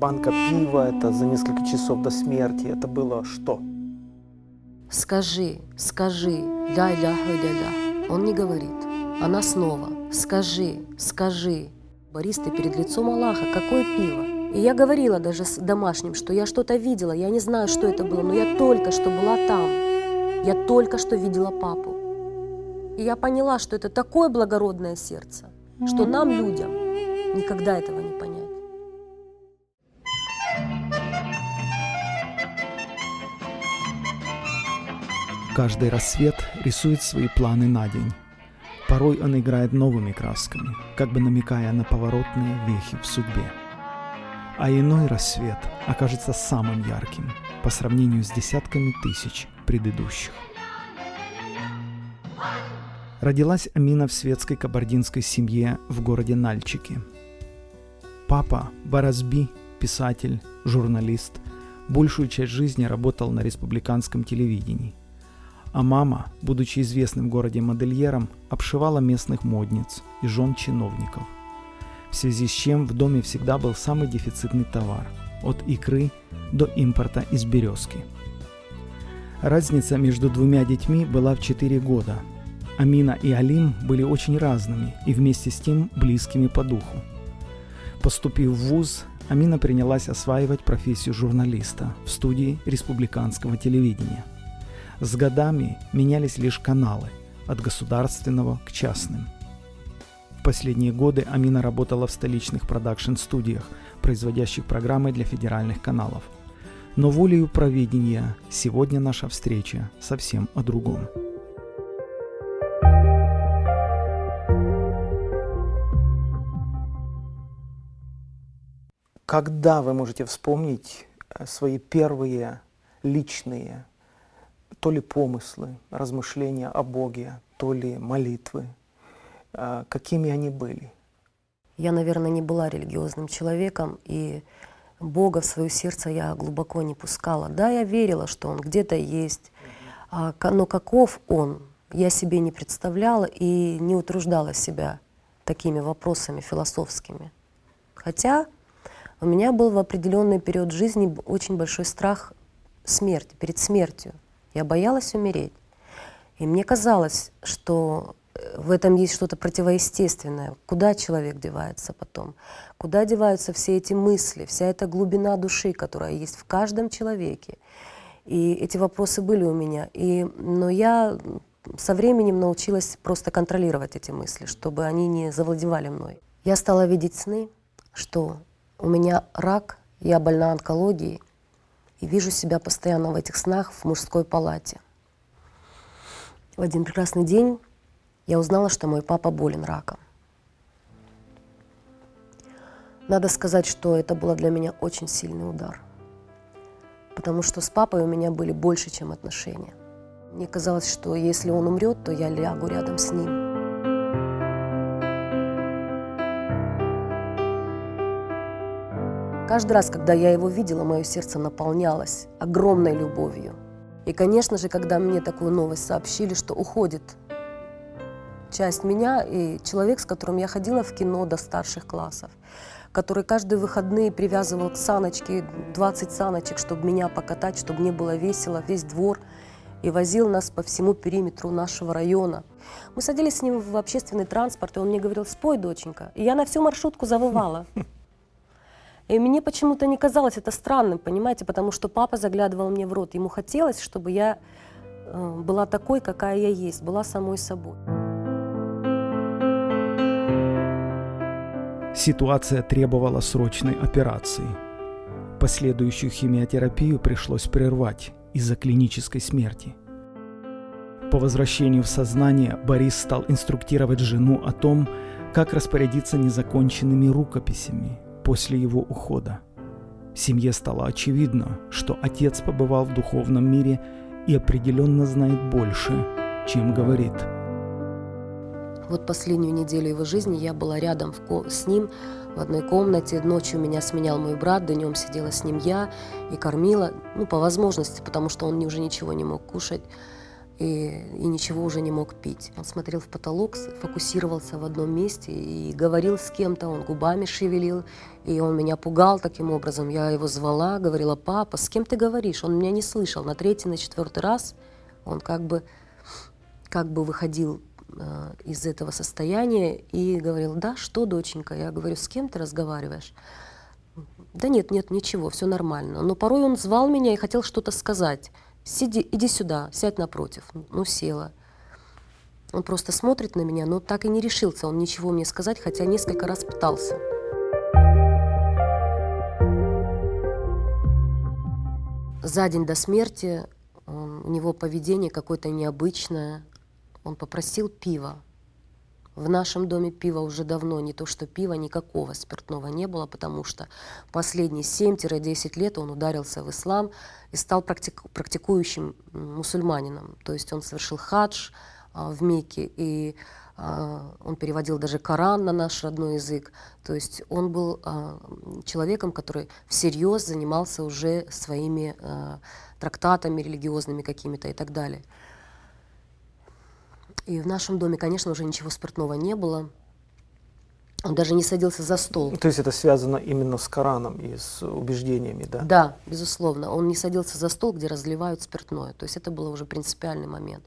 банка пива, это за несколько часов до смерти, это было что? Скажи, скажи, ля-ля-ля-ля. Он не говорит. Она снова. Скажи, скажи. Борис, ты перед лицом Аллаха, какое пиво? И я говорила даже с домашним, что я что-то видела, я не знаю, что это было, но я только что была там. Я только что видела папу. И я поняла, что это такое благородное сердце, что нам, людям, никогда этого не понять. Каждый рассвет рисует свои планы на день. Порой он играет новыми красками, как бы намекая на поворотные вехи в судьбе. А иной рассвет окажется самым ярким по сравнению с десятками тысяч предыдущих. Родилась Амина в светской кабардинской семье в городе Нальчике. Папа Баразби, писатель, журналист, большую часть жизни работал на республиканском телевидении. А мама, будучи известным в городе модельером, обшивала местных модниц и жен чиновников. В связи с чем в доме всегда был самый дефицитный товар – от икры до импорта из березки. Разница между двумя детьми была в 4 года. Амина и Алим были очень разными и вместе с тем близкими по духу. Поступив в ВУЗ, Амина принялась осваивать профессию журналиста в студии республиканского телевидения – с годами менялись лишь каналы от государственного к частным. В последние годы Амина работала в столичных продакшн-студиях, производящих программы для федеральных каналов. Но волею проведения сегодня наша встреча совсем о другом. Когда вы можете вспомнить э, свои первые личные то ли помыслы, размышления о Боге, то ли молитвы, а, какими они были? Я, наверное, не была религиозным человеком, и Бога в свое сердце я глубоко не пускала. Да, я верила, что Он где-то есть, а, но каков Он, я себе не представляла и не утруждала себя такими вопросами философскими. Хотя у меня был в определенный период жизни очень большой страх смерти, перед смертью. Я боялась умереть. И мне казалось, что э, в этом есть что-то противоестественное. Куда человек девается потом? Куда деваются все эти мысли, вся эта глубина души, которая есть в каждом человеке? И эти вопросы были у меня. И, но я со временем научилась просто контролировать эти мысли, чтобы они не завладевали мной. Я стала видеть сны, что у меня рак, я больна онкологией, и вижу себя постоянно в этих снах в мужской палате. В один прекрасный день я узнала, что мой папа болен раком. Надо сказать, что это было для меня очень сильный удар. Потому что с папой у меня были больше, чем отношения. Мне казалось, что если он умрет, то я лягу рядом с ним. Каждый раз, когда я его видела, мое сердце наполнялось огромной любовью. И, конечно же, когда мне такую новость сообщили, что уходит часть меня и человек, с которым я ходила в кино до старших классов, который каждые выходные привязывал к саночке 20 саночек, чтобы меня покатать, чтобы мне было весело, весь двор, и возил нас по всему периметру нашего района. Мы садились с ним в общественный транспорт, и он мне говорил, спой, доченька. И я на всю маршрутку завывала. И мне почему-то не казалось это странным, понимаете, потому что папа заглядывал мне в рот. Ему хотелось, чтобы я э, была такой, какая я есть, была самой собой. Ситуация требовала срочной операции. Последующую химиотерапию пришлось прервать из-за клинической смерти. По возвращению в сознание Борис стал инструктировать жену о том, как распорядиться незаконченными рукописями, после его ухода. Семье стало очевидно, что отец побывал в духовном мире и определенно знает больше, чем говорит. Вот последнюю неделю его жизни я была рядом с ним в одной комнате. Ночью меня сменял мой брат, днем сидела с ним я и кормила, ну, по возможности, потому что он уже ничего не мог кушать. и, и ничего уже не мог пить. Он смотрел в потолок, фокусировался в одном месте и говорил с кем-то, он губами шевелил, и он меня пугал таким образом. Я его звала, говорила, папа, с кем ты говоришь? Он меня не слышал. На третий, на четвертый раз он как бы, как бы выходил э, из этого состояния и говорил, да, что, доченька? Я говорю, с кем ты разговариваешь? Да нет, нет, ничего, все нормально. Но порой он звал меня и хотел что-то сказать. Сиди, иди сюда, сядь напротив. Ну, села. Он просто смотрит на меня, но так и не решился он ничего мне сказать, хотя несколько раз пытался. За день до смерти он, у него поведение какое-то необычное. Он попросил пива. В нашем доме пива уже давно не то что пива, никакого спиртного не было, потому что последние 7-10 лет он ударился в ислам и стал практику, практикующим мусульманином. То есть он совершил хадж а, в Мекке, и он переводил даже Коран на наш родной язык. То есть он был а, человеком, который всерьез занимался уже своими а, трактатами религиозными какими-то и так далее. И в нашем доме, конечно, уже ничего спиртного не было. Он даже не садился за стол. То есть это связано именно с Кораном и с убеждениями, да? Да, безусловно. Он не садился за стол, где разливают спиртное. То есть это был уже принципиальный момент.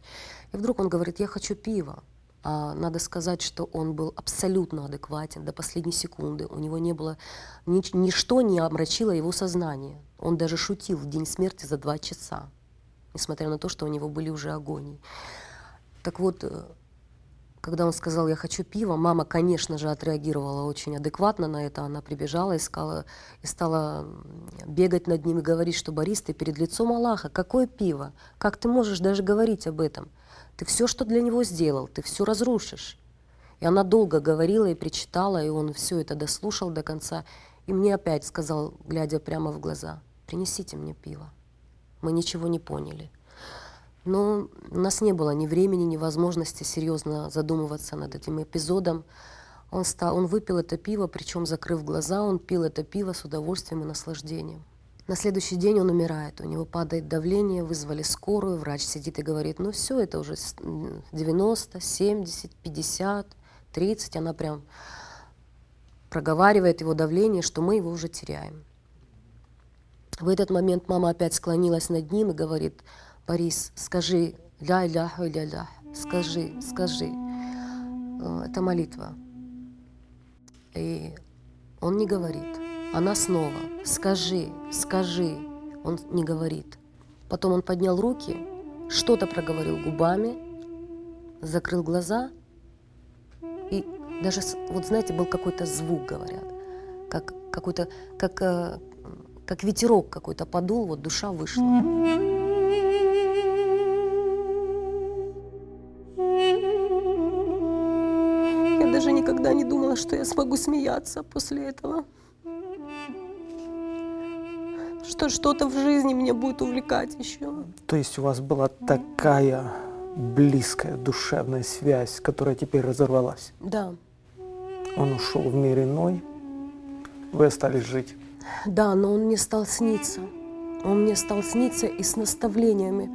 И вдруг он говорит, я хочу пива. А надо сказать, что он был абсолютно адекватен до последней секунды. У него не было, ни, ничто не омрачило его сознание. Он даже шутил в день смерти за два часа, несмотря на то, что у него были уже агонии. Так вот, э, когда он сказал, я хочу пива, мама, конечно же, отреагировала очень адекватно на это. Она прибежала и, сказала, и стала бегать над ним и говорить, что Борис, ты перед лицом Аллаха, какое пиво? Как ты можешь даже говорить об этом? Ты все, что для него сделал, ты все разрушишь. И она долго говорила и причитала, и он все это дослушал до конца. И мне опять сказал, глядя прямо в глаза, принесите мне пиво. Мы ничего не поняли. Но у нас не было ни времени, ни возможности серьезно задумываться над этим эпизодом. Он, стал, он выпил это пиво, причем закрыв глаза, он пил это пиво с удовольствием и наслаждением. На следующий день он умирает, у него падает давление, вызвали скорую, врач сидит и говорит, ну все, это уже 90, 70, 50, 30, она прям проговаривает его давление, что мы его уже теряем. В этот момент мама опять склонилась над ним и говорит, Борис, скажи ля ля ля ля, скажи, скажи. Э, это молитва. И он не говорит. Она снова, скажи, скажи. Он не говорит. Потом он поднял руки, что-то проговорил губами, закрыл глаза и даже, вот знаете, был какой-то звук, говорят, как какой-то, как, э, как ветерок какой-то подул, вот душа вышла. никогда не думала, что я смогу смеяться после этого. Что что-то в жизни меня будет увлекать еще. То есть у вас была такая близкая душевная связь, которая теперь разорвалась? Да. Он ушел в мир иной, вы остались жить? Да, но он мне стал сниться. Он мне стал сниться и с наставлениями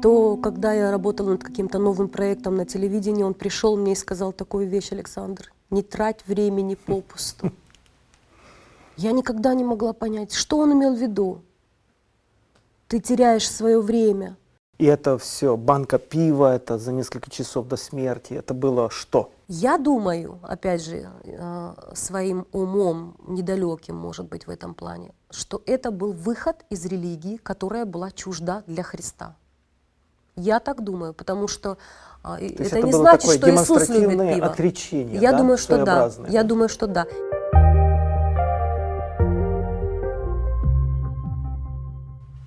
то когда я работала над каким-то новым проектом на телевидении, он пришел мне и сказал такую вещь, Александр, не трать времени попусту. Я никогда не могла понять, что он имел в виду. Ты теряешь свое время. И это все, банка пива, это за несколько часов до смерти, это было что? Я думаю, опять же, э, своим умом, недалеким, может быть, в этом плане, что это был выход из религии, которая была чужда для Христа. Я так думаю, потому что а, это, это не значит, что Иисус любит пиво. Отречение, Я да? думаю, что да. Я думаю, что да.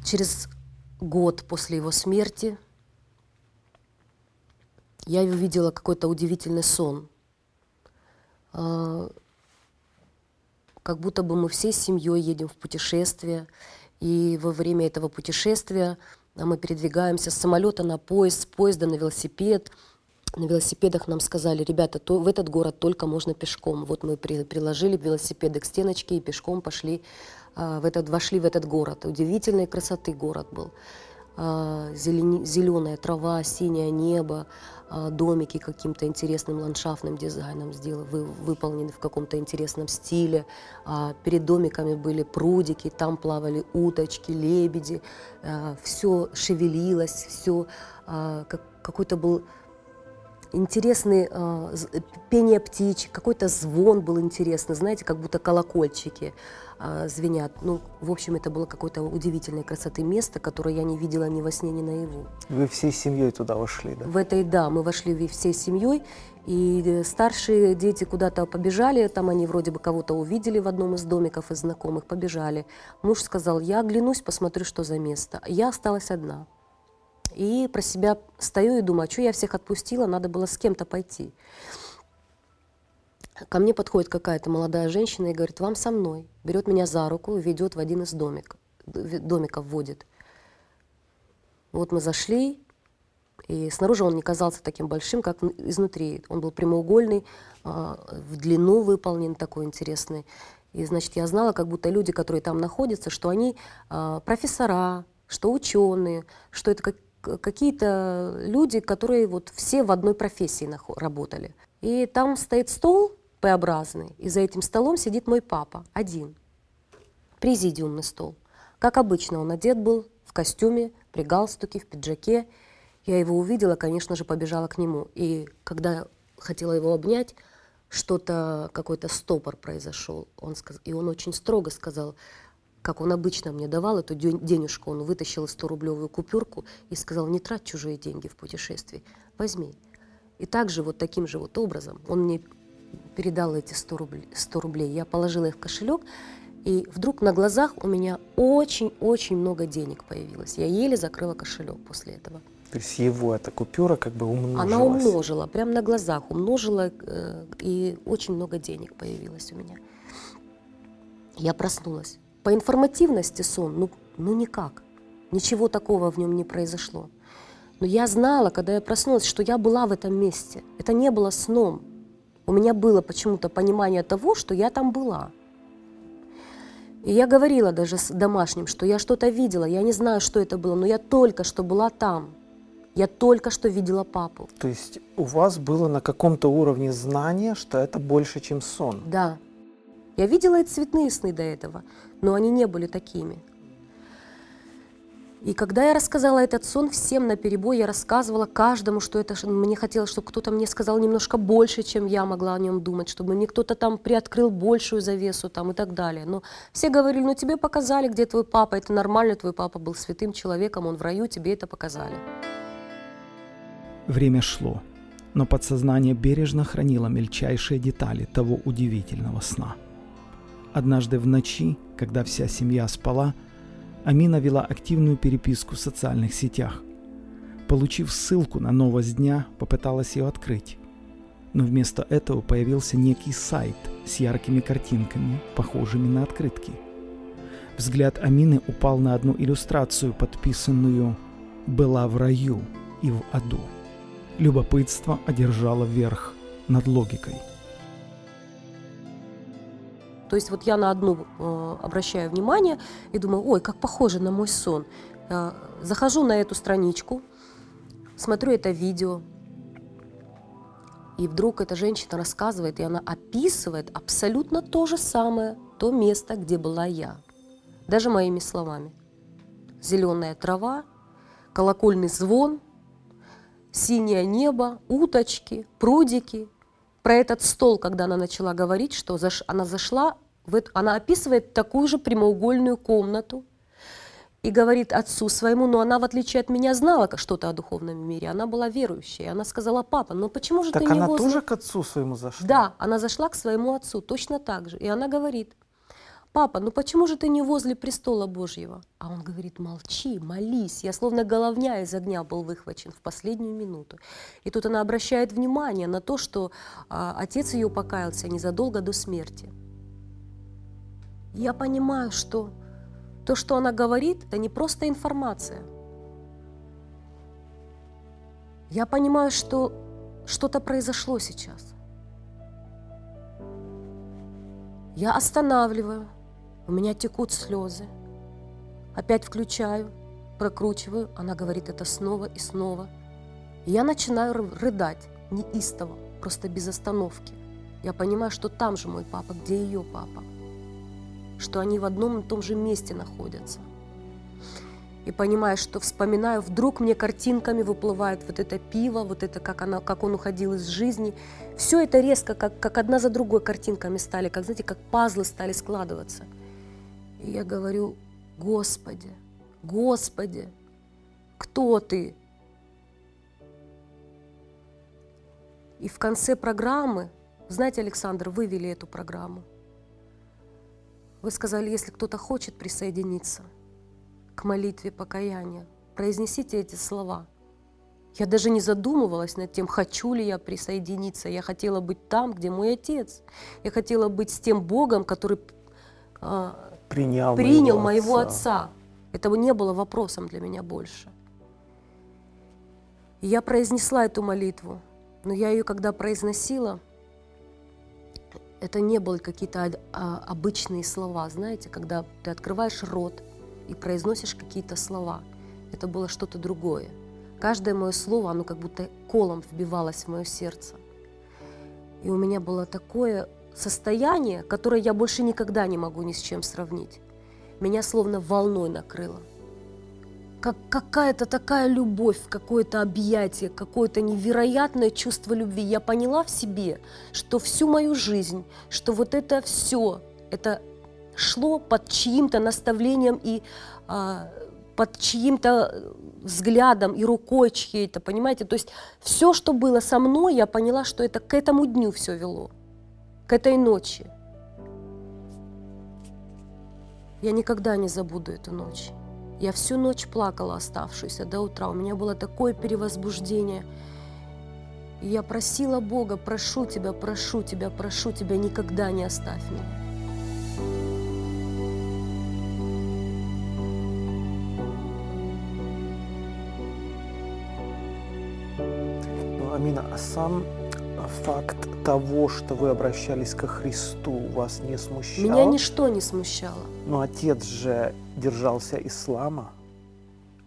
Через год после его смерти я увидела какой-то удивительный сон. А, как будто бы мы всей семьей едем в путешествие, и во время этого путешествия а мы передвигаемся с самолета на поезд, с поезда на велосипед. На велосипедах нам сказали, ребята, то, в этот город только можно пешком. Вот мы при, приложили велосипеды к стеночке и пешком пошли, в этот, вошли в этот город. Удивительной красоты город был. зеленая трава, синее небо, а, домики каким-то интересным ландшафтным дизайном сделаны, вы, выполнены в каком-то интересном стиле. А, перед домиками были прудики, там плавали уточки, лебеди. А, все шевелилось, все как, какой-то был интересный э, пение птичек, какой-то звон был интересный, знаете, как будто колокольчики э, звенят. Ну, в общем, это было какое-то удивительной красоты место, которое я не видела ни во сне, ни наяву. Вы всей семьей туда вошли, да? В этой, да, мы вошли всей семьей, и э, старшие дети куда-то побежали, там они вроде бы кого-то увидели в одном из домиков из знакомых, побежали. Муж сказал, я оглянусь, посмотрю, что за место. Я осталась одна. И про себя стою и думаю, а что я всех отпустила, надо было с кем-то пойти. Ко мне подходит какая-то молодая женщина и говорит, вам со мной. Берет меня за руку и ведет в один из домик, домиков, вводит. Вот мы зашли, и снаружи он не казался таким большим, как изнутри. Он был прямоугольный, а, в длину выполнен, такой интересный. И, значит, я знала, как будто люди, которые там находятся, что они а, профессора, что ученые, что это как, какие-то люди, которые вот все в одной профессии работали. И там стоит стол П-образный, и за этим столом сидит мой папа, один. Президиумный стол. Как обычно, он одет был в костюме, при галстуке, в пиджаке. Я его увидела, конечно же, побежала к нему. И когда хотела его обнять, что-то, какой-то стопор произошел. Он сказ... И он очень строго сказал, как он обычно мне давал эту денежку, он вытащил 100-рублевую купюрку и сказал, не трать чужие деньги в путешествии, возьми. И также вот таким же вот образом он мне передал эти 100 рублей, 100 рублей. Я положила их в кошелек, и вдруг на глазах у меня очень-очень много денег появилось. Я еле закрыла кошелек после этого. То есть его эта купюра как бы умножилась? Она умножила, прямо на глазах умножила, э, и очень много денег появилось у меня. Я проснулась. По информативности сон, ну, ну никак. Ничего такого в нем не произошло. Но я знала, когда я проснулась, что я была в этом месте. Это не было сном. У меня было почему-то понимание того, что я там была. И я говорила даже с домашним, что я что-то видела, я не знаю, что это было, но я только что была там. Я только что видела папу. То есть у вас было на каком-то уровне знание, что это больше, чем сон? Да. Я видела и цветные сны до этого, но они не были такими. И когда я рассказала этот сон всем на перебой, я рассказывала каждому, что это мне хотелось, чтобы кто-то мне сказал немножко больше, чем я могла о нем думать, чтобы мне кто-то там приоткрыл большую завесу там и так далее. Но все говорили, ну тебе показали, где твой папа, это нормально, твой папа был святым человеком, он в раю, тебе это показали. Время шло, но подсознание бережно хранило мельчайшие детали того удивительного сна. Однажды в ночи, когда вся семья спала, Амина вела активную переписку в социальных сетях. Получив ссылку на новость дня, попыталась ее открыть. Но вместо этого появился некий сайт с яркими картинками, похожими на открытки. Взгляд Амины упал на одну иллюстрацию, подписанную «Была в раю и в аду». Любопытство одержало верх над логикой – то есть вот я на одну э, обращаю внимание и думаю, ой, как похоже на мой сон. Э, захожу на эту страничку, смотрю это видео, и вдруг эта женщина рассказывает, и она описывает абсолютно то же самое, то место, где была я. Даже моими словами. Зеленая трава, колокольный звон, синее небо, уточки, прудики. Про этот стол, когда она начала говорить, что заш... она зашла она описывает такую же прямоугольную комнату и говорит отцу своему, но она, в отличие от меня, знала что-то о духовном мире, она была верующей. Она сказала, папа, ну почему же так ты не не она тоже к отцу своему зашла? Да, она зашла к своему отцу, точно так же. И она говорит, папа, ну почему же ты не возле престола Божьего? А он говорит, молчи, молись. Я словно головня из огня был выхвачен в последнюю минуту. И тут она обращает внимание на то, что а, отец ее покаялся незадолго до смерти. Я понимаю, что то, что она говорит, это не просто информация. Я понимаю, что что-то произошло сейчас. Я останавливаю, у меня текут слезы. Опять включаю прокручиваю, она говорит это снова и снова. И я начинаю ры- рыдать, неистово, просто без остановки. Я понимаю, что там же мой папа, где ее папа. Что они в одном и том же месте находятся. И понимаю, что вспоминаю, вдруг мне картинками выплывает вот это пиво, вот это, как, она, как он уходил из жизни. Все это резко, как, как одна за другой картинками стали, как, знаете, как пазлы стали складываться. И я говорю, Господи, Господи, кто ты? И в конце программы, знаете, Александр, вы вели эту программу. Вы сказали, если кто-то хочет присоединиться к молитве покаяния, произнесите эти слова. Я даже не задумывалась над тем, хочу ли я присоединиться. Я хотела быть там, где мой отец. Я хотела быть с тем Богом, который а, Принял, принял моего отца. Этого не было вопросом для меня больше. И я произнесла эту молитву, но я ее когда произносила, это не были какие-то а, обычные слова, знаете, когда ты открываешь рот и произносишь какие-то слова. Это было что-то другое. Каждое мое слово, оно как будто колом вбивалось в мое сердце. И у меня было такое состояние, которое я больше никогда не могу ни с чем сравнить. Меня словно волной накрыло. Как какая-то такая любовь, какое-то объятие, какое-то невероятное чувство любви. Я поняла в себе, что всю мою жизнь, что вот это все, это шло под чьим-то наставлением и а, под чьим-то взглядом и рукой чьей-то, понимаете? То есть все, что было со мной, я поняла, что это к этому дню все вело, к этой ночи. Я никогда не забуду эту ночь. Я всю ночь плакала оставшуюся до утра. У меня было такое перевозбуждение. И я просила Бога, прошу тебя, прошу тебя, прошу тебя, никогда не оставь меня. Амина, а сам факт того, что вы обращались ко Христу, вас не смущал? Меня ничто не смущало. Но отец же держался ислама.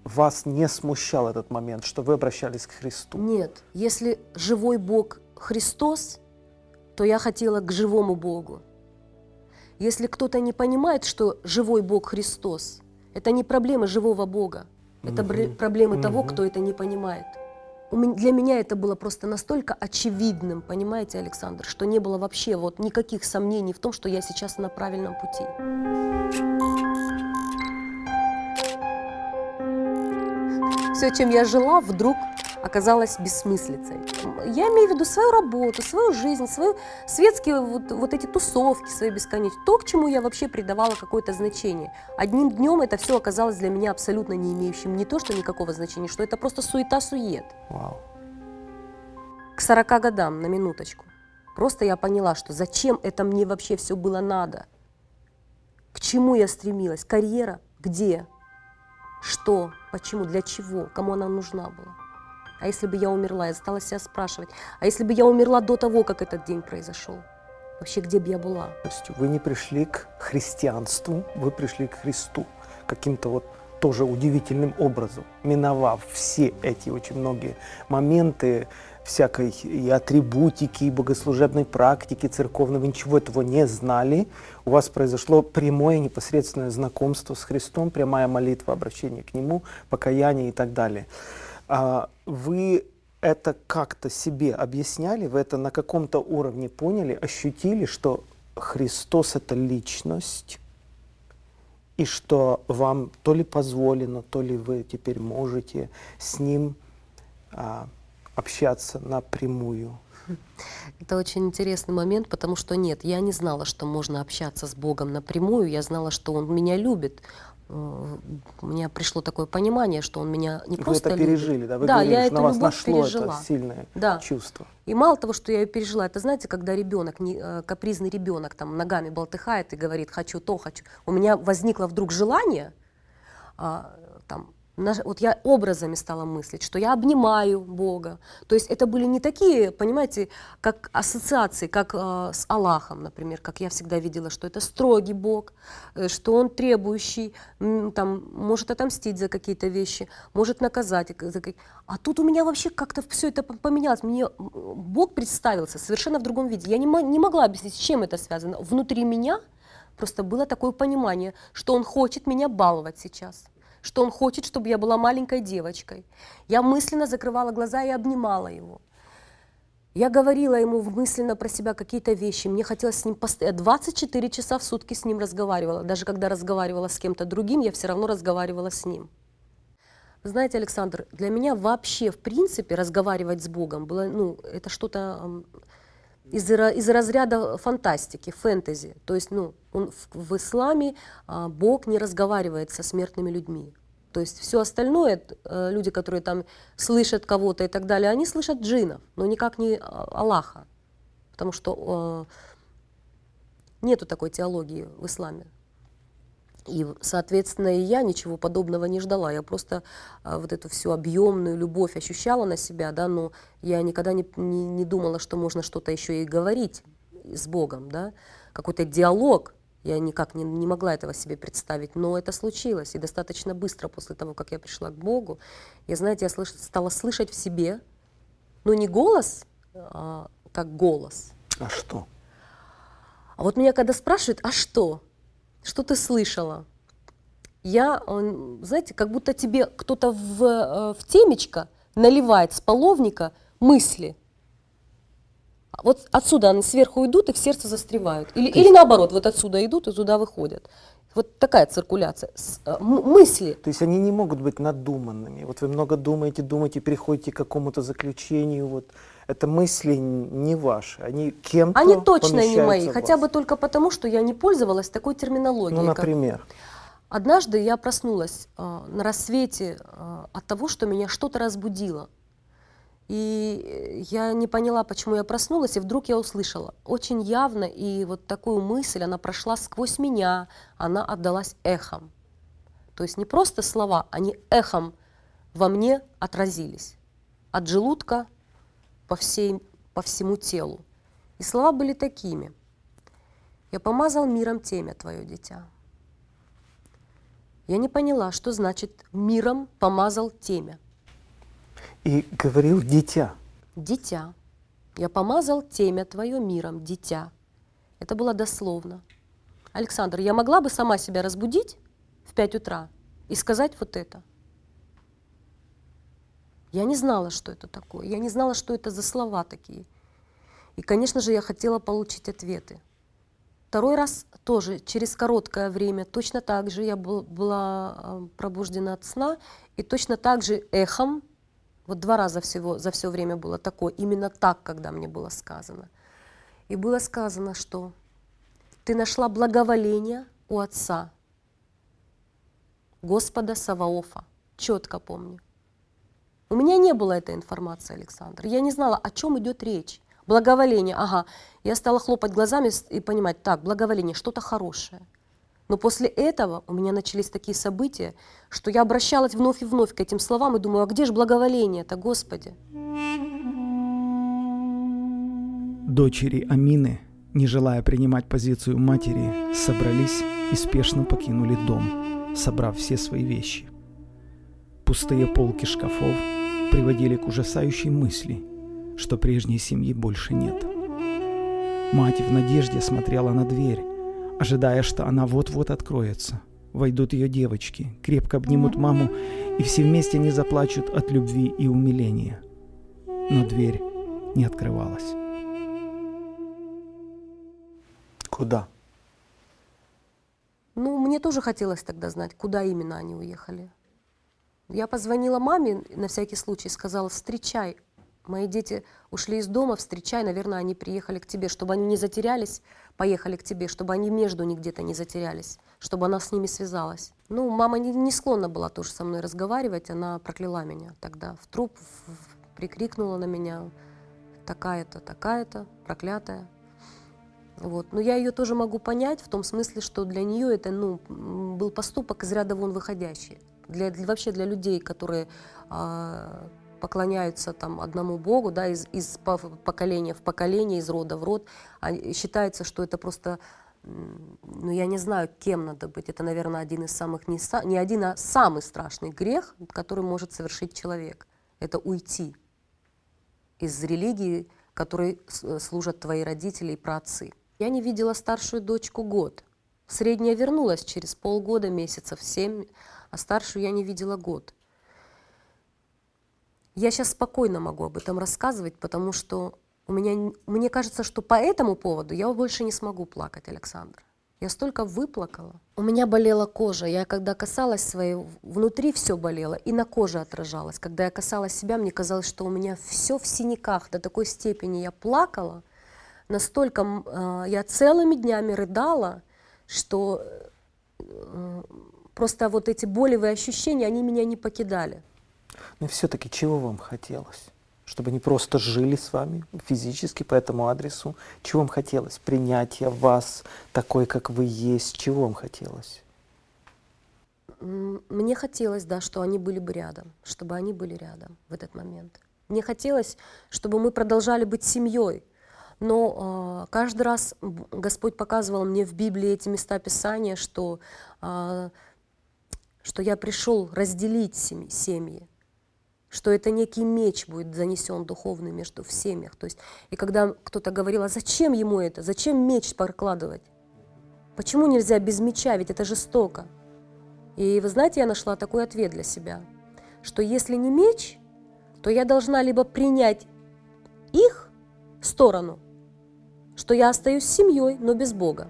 Вас не смущал этот момент, что вы обращались к Христу? Нет, если живой Бог Христос, то я хотела к живому Богу. Если кто-то не понимает, что живой Бог Христос, это не проблема живого Бога, это бр- проблемы того, Мгм. кто это не понимает. Для меня это было просто настолько очевидным, понимаете, Александр, что не было вообще вот никаких сомнений в том, что я сейчас на правильном пути. Все, чем я жила, вдруг оказалось бессмыслицей. Я имею в виду свою работу, свою жизнь, свои светские вот, вот эти тусовки свои бесконечные. То, к чему я вообще придавала какое-то значение. Одним днем это все оказалось для меня абсолютно не имеющим не то, что никакого значения, что это просто суета-сует. Вау. К 40 годам, на минуточку. Просто я поняла, что зачем это мне вообще все было надо. К чему я стремилась? Карьера? Где? Что? Почему? Для чего? Кому она нужна была? А если бы я умерла? Я стала себя спрашивать. А если бы я умерла до того, как этот день произошел? Вообще, где бы я была? То есть вы не пришли к христианству, вы пришли к Христу каким-то вот тоже удивительным образом, миновав все эти очень многие моменты всякой и атрибутики, и богослужебной практики, церковной, вы ничего этого не знали, у вас произошло прямое непосредственное знакомство с Христом, прямая молитва, обращение к Нему, покаяние и так далее. А Вы это как-то себе объясняли, вы это на каком-то уровне поняли, ощутили, что Христос это личность, и что вам то ли позволено, то ли вы теперь можете с Ним а, общаться напрямую. Это очень интересный момент, потому что нет, я не знала, что можно общаться с Богом напрямую. Я знала, что Он меня любит. У меня пришло такое понимание, что Он меня не вы просто это любит. пережили, да? Вы да, говорили, я что эту на вас нашло пережила. это сильное Да. чувство. И мало того, что я ее пережила, это знаете, когда ребенок, не- э, капризный ребенок там ногами болтыхает и говорит «хочу то, хочу». У меня возникло вдруг желание а, вот я образами стала мыслить, что я обнимаю Бога. То есть это были не такие, понимаете, как ассоциации, как э, с Аллахом, например, как я всегда видела, что это строгий Бог, э, что Он требующий, там, может отомстить за какие-то вещи, может наказать. какие- А тут у меня вообще как-то все это поменялось. Мне Бог представился совершенно в другом виде. Я не, не могла объяснить, с чем это связано. Внутри меня просто было такое понимание, что Он хочет меня баловать сейчас что он хочет, чтобы я была маленькой девочкой. Я мысленно закрывала глаза и обнимала его. Я говорила ему мысленно про себя какие-то вещи. Мне хотелось с ним постоянно. 24 часа в сутки с ним разговаривала. Даже когда разговаривала с кем-то другим, я все равно разговаривала с ним. Знаете, Александр, для меня вообще, в принципе, разговаривать с Богом было, ну, это что-то из, из разряда фантастики, фэнтези. То есть, ну, он, в, в исламе а, Бог не разговаривает со смертными людьми. То есть все остальное, э, люди, которые там слышат кого-то и так далее, они слышат джинов, но никак не а, Аллаха. Потому что э, нету такой теологии в исламе. И, соответственно, и я ничего подобного не ждала. Я просто а, вот эту всю объемную любовь ощущала на себя, да, но я никогда не, не, не думала, что можно что-то еще и говорить с Богом, да, какой-то диалог. Я никак не, не могла этого себе представить, но это случилось. И достаточно быстро после того, как я пришла к Богу, я, знаете, я слыш- стала слышать в себе, ну не голос, а как голос, А что? а вот меня когда спрашивают, а что? Что ты слышала? Я, э, знаете, как будто тебе кто-то в, э, в темечко наливает с половника мысли. А Вот отсюда они сверху идут и в сердце застревают. Или, или наоборот, вот отсюда идут и туда выходят. Вот такая циркуляция. С- э, мысли. То есть они не могут быть надуманными. Вот вы много думаете, думаете, приходите к какому-то заключению. Вот это мысли не ваши, они кем-то Они точно не мои, хотя бы только потому, что я не пользовалась такой терминологией. Ну, как- например. Однажды я проснулась э, на рассвете э, от того, что меня что-то разбудило. И э, я не поняла, почему я проснулась, и вдруг я услышала очень явно, и вот такую мысль, она прошла сквозь меня, она отдалась эхом. То есть не просто слова, они эхом во мне отразились. От желудка по, всей, по всему телу. И слова были такими. «Я помазал миром темя твое, дитя». Я не поняла, что значит «миром помазал темя». И говорил дитя. Дитя. Я помазал темя твое миром, дитя. Это было дословно. Александр, я могла бы сама себя разбудить в 5 утра и сказать вот это? Я не знала, что это такое. Я не знала, что это за слова такие. И, конечно же, я хотела получить ответы. Второй раз тоже через короткое время, точно так же я был- была пробуждена от сна, и точно так же эхом, вот два раза всего за все время было такое, именно так, когда мне было сказано. И было сказано, что ты нашла благоволение у Отца, Господа Саваофа. Четко помню. У меня не было этой информации, Александр. Я не знала, о чем идет речь. Благоволение, ага. Я стала хлопать глазами и понимать, так, благоволение, что-то хорошее. Но после этого у меня начались такие события, что я обращалась вновь и вновь к этим словам и думаю, а где же благоволение-то, Господи? Дочери Амины, не желая принимать позицию матери, собрались и спешно покинули дом, собрав все свои вещи. Пустые полки шкафов приводили к ужасающей мысли, что прежней семьи больше нет. Мать в надежде смотрела на дверь, ожидая, что она вот-вот откроется. Войдут ее девочки, крепко обнимут маму, и все вместе не заплачут от любви и умиления. Но дверь не открывалась. Куда? Ну, мне тоже хотелось тогда знать, куда именно они уехали. Я позвонила маме на всякий случай, сказала, встречай. Мои дети ушли из дома, встречай, наверное, они приехали к тебе, чтобы они не затерялись, поехали к тебе, чтобы они между них где-то не затерялись, чтобы она с ними связалась. Ну, мама не, не склонна была тоже со мной разговаривать, она прокляла меня тогда в труп, в- в- прикрикнула на меня, такая-то, такая-то, проклятая. Вот. Но я ее тоже могу понять в том смысле, что для нее это ну, был поступок из ряда вон выходящий. Для, для- вообще для людей, которые а, поклоняются там одному Богу, да, из, из по- поколения в поколение, из рода в род, а считается, что это просто, ну я не знаю, кем надо быть. Это, наверное, один из самых не, не один, а самый страшный грех, который может совершить человек. Это уйти из религии, которой с- служат твои родители и праотцы. Я не видела старшую дочку год. Средняя вернулась через полгода, месяцев семь, а старшую я не видела год. Я сейчас спокойно могу об этом рассказывать, потому что у меня, мне кажется, что по этому поводу я больше не смогу плакать, Александр. Я столько выплакала. У меня болела кожа. Я когда касалась своей, внутри все болело, и на коже отражалось. Когда я касалась себя, мне казалось, что у меня все в синяках. До такой степени я плакала, настолько э, я целыми днями рыдала, что э, просто вот эти болевые ощущения, они меня не покидали. Но все-таки чего вам хотелось? Чтобы не просто жили с вами физически по этому адресу. Чего вам хотелось? Принятия вас такой, как вы есть. Чего вам хотелось? Мне хотелось, да, что они были бы рядом, чтобы они были рядом в этот момент. Мне хотелось, чтобы мы продолжали быть семьей. Но э, каждый раз Господь показывал мне в Библии эти места Писания, что, э, что я пришел разделить семьи, что это некий меч будет занесен духовный между в семьях. То есть, и когда кто-то говорил, а зачем ему это, зачем меч прокладывать? Почему нельзя без меча, ведь это жестоко. И вы знаете, я нашла такой ответ для себя, что если не меч, то я должна либо принять их сторону, что я остаюсь семьей, но без Бога,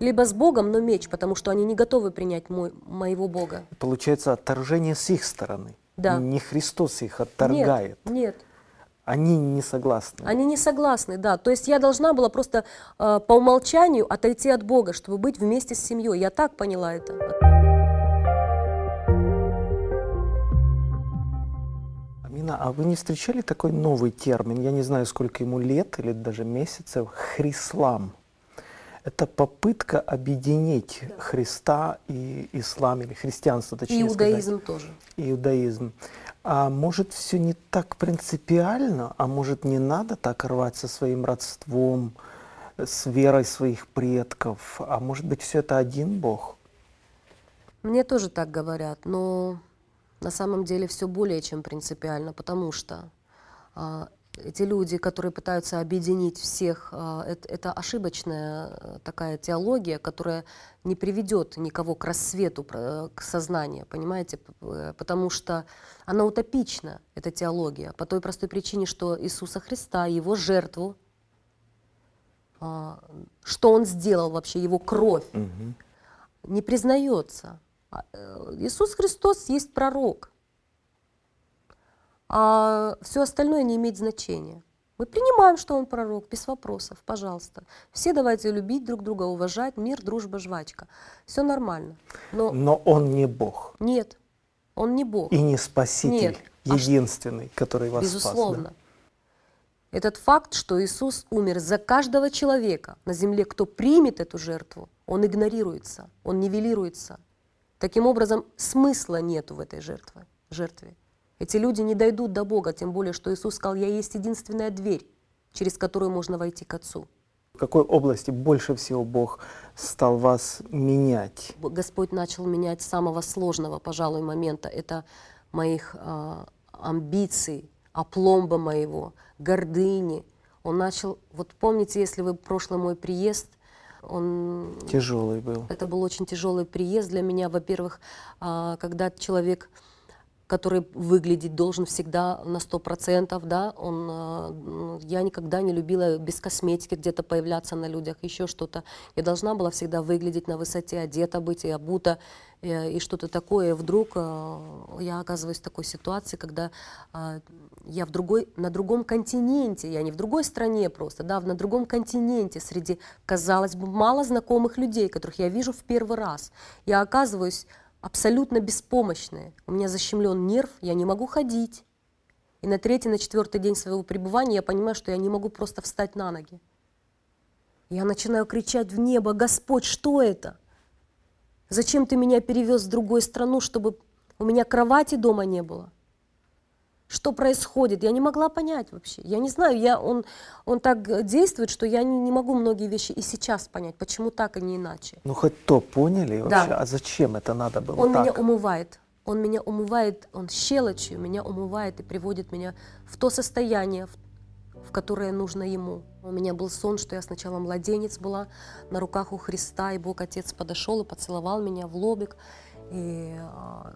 либо с Богом, но меч, потому что они не готовы принять мой, моего Бога. Получается отторжение с их стороны. Да. Не Христос их отторгает. Нет, нет. Они не согласны. Они не согласны, да. То есть я должна была просто э, по умолчанию отойти от Бога, чтобы быть вместе с семьей. Я так поняла это. Амина, а вы не встречали такой новый термин? Я не знаю, сколько ему лет или даже месяцев. Хрислам. Это попытка объединить Христа и ислам, или христианство, точнее Иудаизм сказать. тоже. Иудаизм. А может, все не так принципиально, а может, не надо так рвать со своим родством, с верой своих предков, а может быть, все это один Бог? Мне тоже так говорят, но на самом деле все более чем принципиально, потому что а, эти люди, которые пытаются объединить всех, а, это, это ошибочная э, такая теология, которая не приведет никого к рассвету, про- к сознанию, понимаете? Э, Потому что она утопична, эта теология, по той простой причине, что Иисуса Христа, Его жертву, а, что Он сделал вообще, Его кровь, Мгм. не признается. А, э, Иисус Христос есть пророк, а все остальное не имеет значения. Мы принимаем, что он пророк, без вопросов, пожалуйста. Все давайте любить друг друга, уважать, мир, дружба, жвачка. Все нормально. Но Но он не Бог нет, он не Бог. и не Спаситель, Нет. А единственный, который вас спас. да? Безусловно. Этот факт, что Иисус умер за каждого человека на земле, кто примет эту жертву, он игнорируется, он нивелируется. Таким образом, смысла нету в этой жертве. жертве. Эти люди не дойдут до Бога, тем более, что Иисус сказал, я есть единственная дверь, через которую можно войти к Отцу. В какой области больше всего Бог стал вас менять? Господь начал менять с самого сложного, пожалуй, момента. Это моих а, амбиций, опломба моего, гордыни. Он начал, вот помните, если вы прошлый мой приезд, он Тяжелый был. это был очень тяжелый приезд для меня. Во-первых, а, когда человек, который выглядеть должен всегда на сто процентов, да, он, м, я никогда не любила без косметики где-то появляться на людях, еще что-то. Я должна была всегда выглядеть на высоте, одета быть и обута, э, и что-то такое. И вдруг а, я оказываюсь в такой ситуации, когда а, я в другой, на другом континенте, я не в другой стране просто, да, на другом континенте, среди, казалось бы, мало знакомых людей, которых я вижу в первый раз. Я оказываюсь абсолютно беспомощная. У меня защемлен нерв, я не могу ходить. И на третий, на четвертый день своего пребывания я понимаю, что я не могу просто встать на ноги. Я начинаю кричать в небо, Господь, что это? Зачем ты меня перевез в другую страну, чтобы у меня кровати дома не было? Что происходит? Я не могла понять вообще. Я не знаю, я, он, он так действует, что я не, не могу многие вещи и сейчас понять, почему так, а не иначе. Ну хоть то поняли вообще, Да. а зачем это надо было Он так? меня умывает. Он меня умывает, он щелочью меня умывает и приводит меня в то состояние, в, в которое нужно ему. У меня был сон, что я сначала младенец была на руках у Христа, и Бог Отец подошел и поцеловал меня в лобик. И а,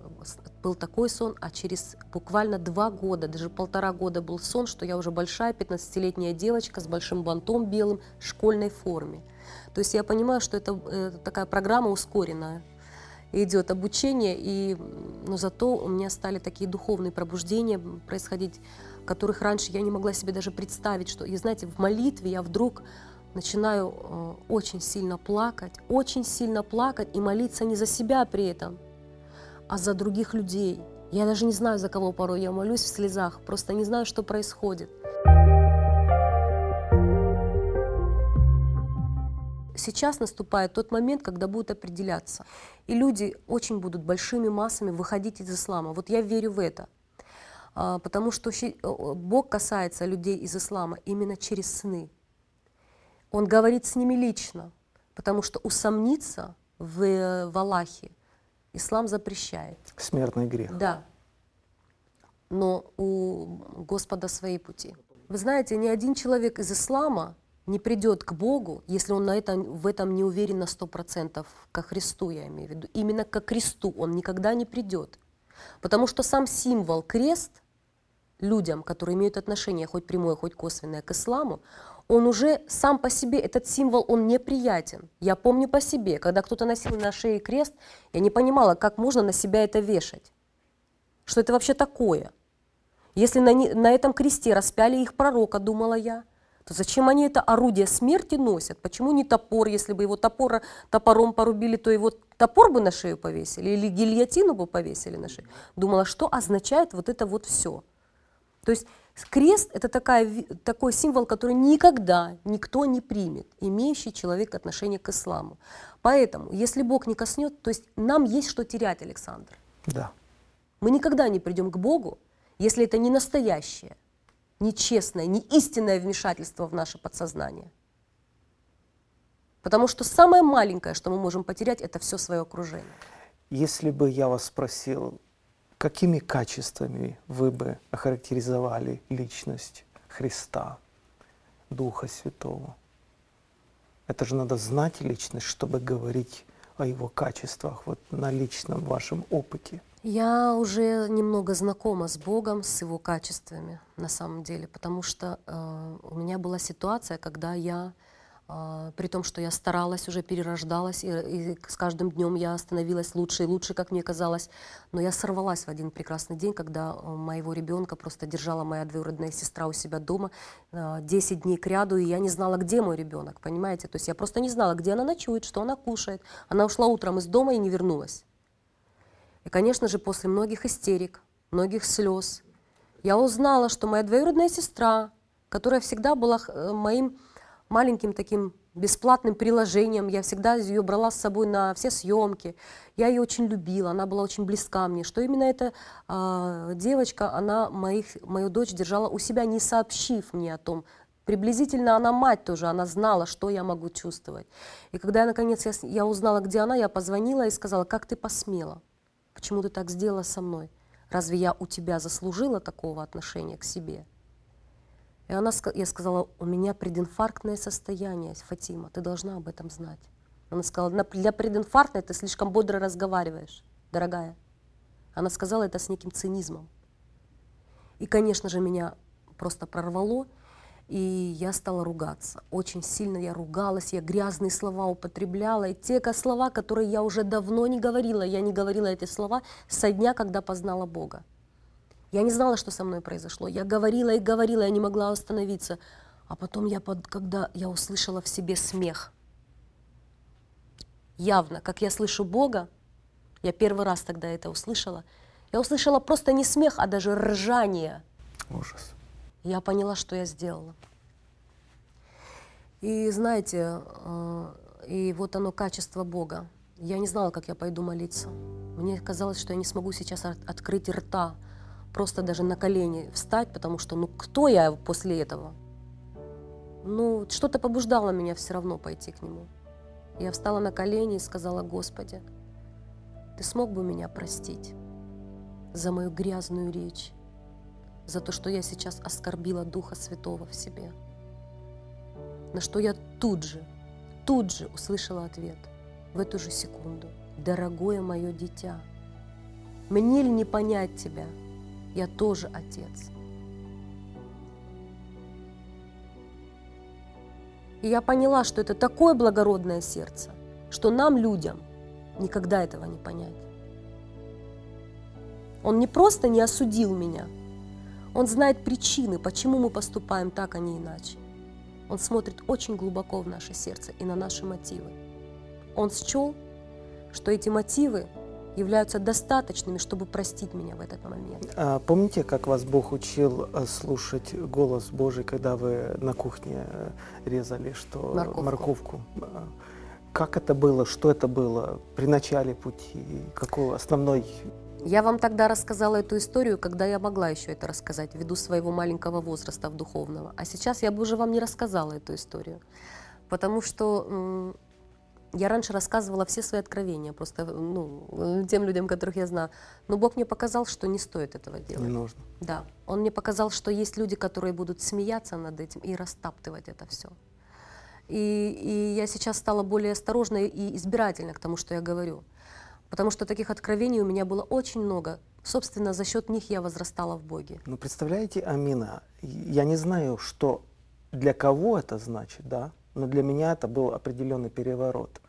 был такой сон, а через буквально два года, даже полтора года был сон, что я уже большая 15-летняя девочка с большим бантом белым в школьной форме. То есть я понимаю, что это, э, такая программа ускоренная идет обучение, и, но зато у меня стали такие духовные пробуждения происходить, которых раньше я не могла себе даже представить, что, и знаете, в молитве я вдруг начинаю э, очень сильно плакать, очень сильно плакать и молиться не за себя при этом, а за других людей. Я даже не знаю, за кого порой я молюсь в слезах, просто не знаю, что происходит. Сейчас наступает тот момент, когда будет определяться. И люди очень будут большими массами выходить из ислама. Вот я верю в это. А, Потому что Бог касается людей из ислама именно через сны. Он говорит с ними лично, потому что усомниться в, э, в Аллахе ислам запрещает. Смертный грех. Да. Но у Господа свои пути. Вы знаете, ни один человек из ислама не придет к Богу, если он на этом, в этом не уверен на сто процентов, ко Христу я имею в виду. Именно ко кресту он никогда не придет. Потому что сам символ крест людям, которые имеют отношение, хоть прямое, хоть косвенное, к исламу, он уже сам по себе, этот символ, он неприятен. Я помню по себе, когда кто-то носил на шее крест, я не понимала, как можно на себя это вешать. Что это вообще такое? Если на, не- на этом кресте распяли их пророка, думала я, то зачем они это орудие смерти носят? Почему не топор? Если бы его топора, топором порубили, то его топор бы на шею повесили или гильотину бы повесили на шею. Думала, что означает вот это вот все. То есть крест – это такая, такой символ, который никогда никто не примет, имеющий человек отношение к исламу. Поэтому, если Бог не коснет, то есть нам есть что терять, Александр. Да. Мы никогда не придем к Богу, если это не настоящее, не честное, не истинное вмешательство в наше подсознание. Потому что самое маленькое, что мы можем потерять, это все свое окружение. Если бы я вас спросил, какими качествами вы бы охарактеризовали личность Христа, Духа Святого? Это же надо знать личность, чтобы говорить о его качествах вот на личном вашем опыте. Я уже немного знакома с Богом, с Его качествами на самом деле, потому что э, у меня была ситуация, когда я, при том, что я старалась, уже перерождалась, и, и с каждым днем я становилась лучше и лучше, как мне казалось, но я сорвалась в один прекрасный день, когда э, моего ребенка просто держала моя двоюродная сестра у себя дома э, 10 дней к ряду, и я не знала, где мой ребенок, понимаете? То есть я просто не знала, где она ночует, что она кушает. Она ушла утром из дома и не вернулась. И, конечно же, после многих истерик, многих слез, я узнала, что моя двоюродная сестра, которая всегда была э, моим маленьким таким бесплатным приложением, я всегда ее брала с собой на все съемки, я ее очень любила, она была очень близка мне, что именно эта а, девочка, она моих, мою дочь держала у себя, не сообщив мне о том, Приблизительно она мать тоже, она знала, что я могу чувствовать. И когда я, наконец, я, я узнала, где она, я позвонила и сказала, как ты посмела? Почему ты так сделала со мной? Разве я у тебя заслужила такого отношения к себе? И она, я сказала, у меня прединфарктное состояние, Фатима, ты должна об этом знать. Она сказала, «На- для прединфарктной ты слишком бодро разговариваешь, дорогая. Она сказала это с неким цинизмом. И, конечно же, меня просто прорвало, и я стала ругаться. Очень сильно я ругалась, я грязные слова употребляла, и те слова, которые я уже давно не говорила, я не говорила эти слова со дня, когда познала Бога. Я не знала, что со мной произошло. Я говорила и говорила, я не могла остановиться. А потом, я под, когда я услышала в себе смех, явно, как я слышу Бога, я первый раз тогда это услышала, я услышала просто не смех, а даже ржание. Ужас. Я поняла, что я сделала. И знаете, э, и вот оно качество Бога. Я не знала, как я пойду молиться. Мне казалось, что я не смогу сейчас от- открыть рта, просто даже на колени встать, потому что, ну, кто я после этого? Ну, что-то побуждало меня все равно пойти к нему. Я встала на колени и сказала, Господи, Ты смог бы меня простить за мою грязную речь, за то, что я сейчас оскорбила Духа Святого в себе? На что я тут же, тут же услышала ответ, в эту же секунду. Дорогое мое дитя, мне ли не понять тебя? Я тоже отец. И я поняла, что это такое благородное сердце, что нам, людям, никогда этого не понять. Он не просто не осудил меня, он знает причины, почему мы поступаем так, а не иначе. Он смотрит очень глубоко в наше сердце и на наши мотивы. Он счел, что эти мотивы являются достаточными, чтобы простить меня в этот момент. А помните, как вас Бог учил э, слушать голос Божий, когда вы на кухне э, резали что Морковку. морковку? А, Как это было? Что это было при начале пути? Какой основной? Я вам тогда рассказала эту историю, когда я могла еще это рассказать, ввиду своего маленького возраста в духовного. А сейчас я бы уже вам не рассказала эту историю, потому что я раньше рассказывала все свои откровения, просто ну, э, тем людям, которых я знаю. Но Бог мне показал, что не стоит этого Не делать. нужно. Да, Он мне показал, что есть люди, которые будут смеяться над этим и растаптывать это все. И, и я сейчас стала более осторожной и избирательной к тому, что я говорю. Потому что таких откровений у меня было очень много. Собственно, за счет них я возрастала в Боге. Ну, представляете, Амина, я не знаю, что для кого это значит, да, но для меня это был определенный переворот.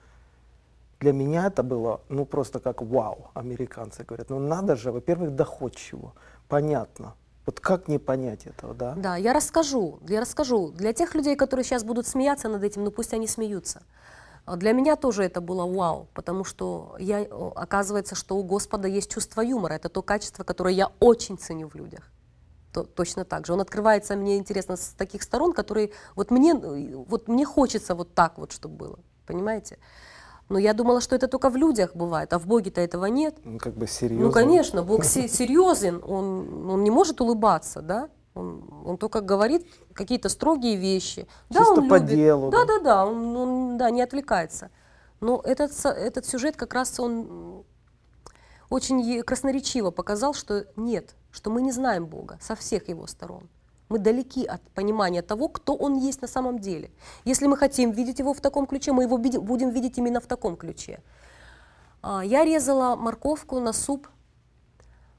Для меня это было, ну, просто как вау, американцы говорят. Ну, надо же, во-первых, доходчиво, понятно. Вот как не понять этого, да? Да, я расскажу, я расскажу. Для тех людей, которые сейчас будут смеяться над этим, ну пусть они смеются. А Для меня тоже это было вау, потому что я, оказывается, что у Господа есть чувство юмора. Это то качество, которое я очень ценю в людях. То- точно так же. Он открывается мне, интересно, с таких сторон, которые вот мне, э, вот мне хочется вот так вот, чтобы было. Понимаете? Но я думала, что это только в людях бывает, а в Боге-то этого нет. Ну, как бы серьезно. Ну, конечно, Бог се- серьезен, он, он не может улыбаться, да? Он, он только говорит какие-то строгие вещи. да, Чисто он по любит. делу, Да, да. да, да, он, он, да, не отвлекается. Но этот, этот сюжет как раз он очень красноречиво показал, что нет, что мы не знаем Бога со всех его сторон. Мы далеки от понимания того, кто Он есть на самом деле. Если мы хотим видеть Его в таком ключе, мы Его будем видеть именно в таком ключе. А, Я резала морковку на суп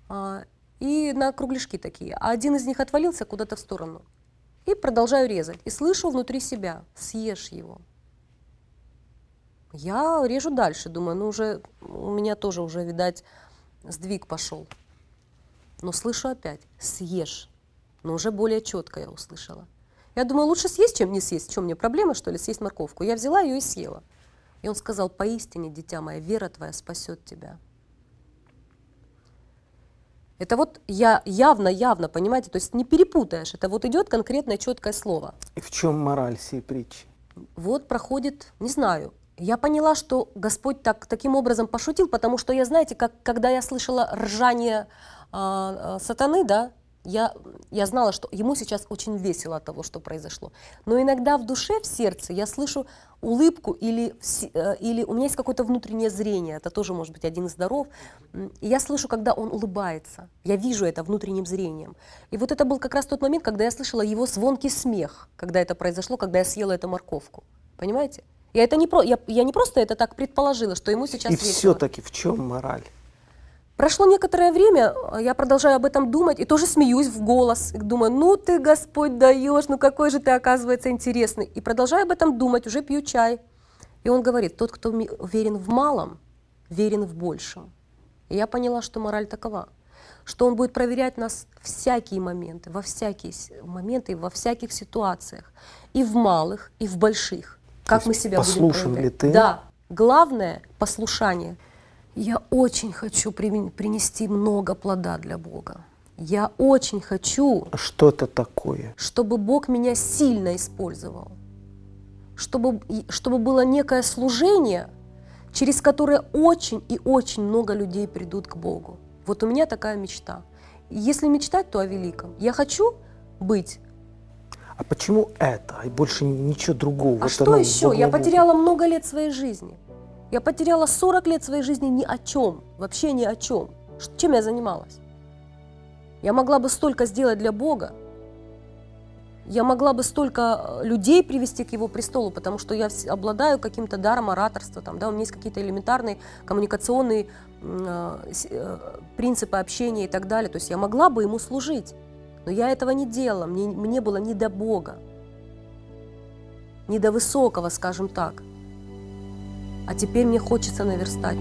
а, и на кругляшки такие. А один из них отвалился куда-то в сторону. И продолжаю резать. И слышу внутри себя, съешь его. Я режу дальше, думаю, ну уже у меня тоже уже, видать, сдвиг пошел. Но слышу опять, съешь. Но уже более четко я услышала. Я думаю, лучше съесть, чем не съесть. В чем мне проблема, что ли, съесть морковку? Я взяла ее и съела. И он сказал, поистине, дитя мое, вера твоя спасет тебя. Это вот я явно, явно, понимаете, то есть не перепутаешь. Это вот идет конкретное четкое слово. И в чем мораль сей притчи? Вот проходит, не знаю. Я поняла, что Господь так, таким образом пошутил, потому что я, знаете, как, когда я слышала ржание а, сатаны, да, я, я знала, что ему сейчас очень весело от того, что произошло. Но иногда в душе, в сердце я слышу улыбку или, э, или у меня есть какое-то внутреннее зрение, это тоже может быть один из даров. И я слышу, когда он улыбается. Я вижу это внутренним зрением. И вот это был как раз тот момент, когда я слышала его звонкий смех, когда это произошло, когда я съела эту морковку. Понимаете? Я, это не, про, я, я не просто это так предположила, что ему сейчас И все-таки в чем мораль? Прошло некоторое время, а я продолжаю об этом думать и тоже смеюсь в голос. Думаю, ну ты, Господь, даешь, ну какой же ты, оказывается, интересный. И продолжаю об этом думать, уже пью чай. И он говорит, тот, кто верен в малом, верен в большем. И я поняла, что мораль такова, что он будет проверять нас всякие моменты, во всякие моменты, во всяких ситуациях, и в малых, и в больших. Как мы себя будем послушен ли проявлять. ты? Да. Главное – послушание. Я очень хочу при- принести много плода для Бога. Я очень хочу, Что это такое? чтобы Бог меня сильно использовал. Чтобы, чтобы было некое служение, через которые очень и очень много людей придут к Богу. Вот у меня такая мечта. Если мечтать, то о великом. Я хочу быть. А почему это и больше ничего другого? А Вот что еще? Я потеряла много лет своей жизни. Я потеряла 40 лет своей жизни ни о чем, вообще ни о чем. Чем я занималась? Я могла бы столько сделать для Бога. Я могла бы столько э, людей привести к Его престолу, потому что я обладаю каким-то даром ораторства, там, да, у меня есть какие-то элементарные коммуникационные э, э, принципы общения и так далее. То есть я могла бы Ему служить, но я этого не делала, мне, мне было не до Бога, не до высокого, скажем так. А теперь мне хочется наверстать.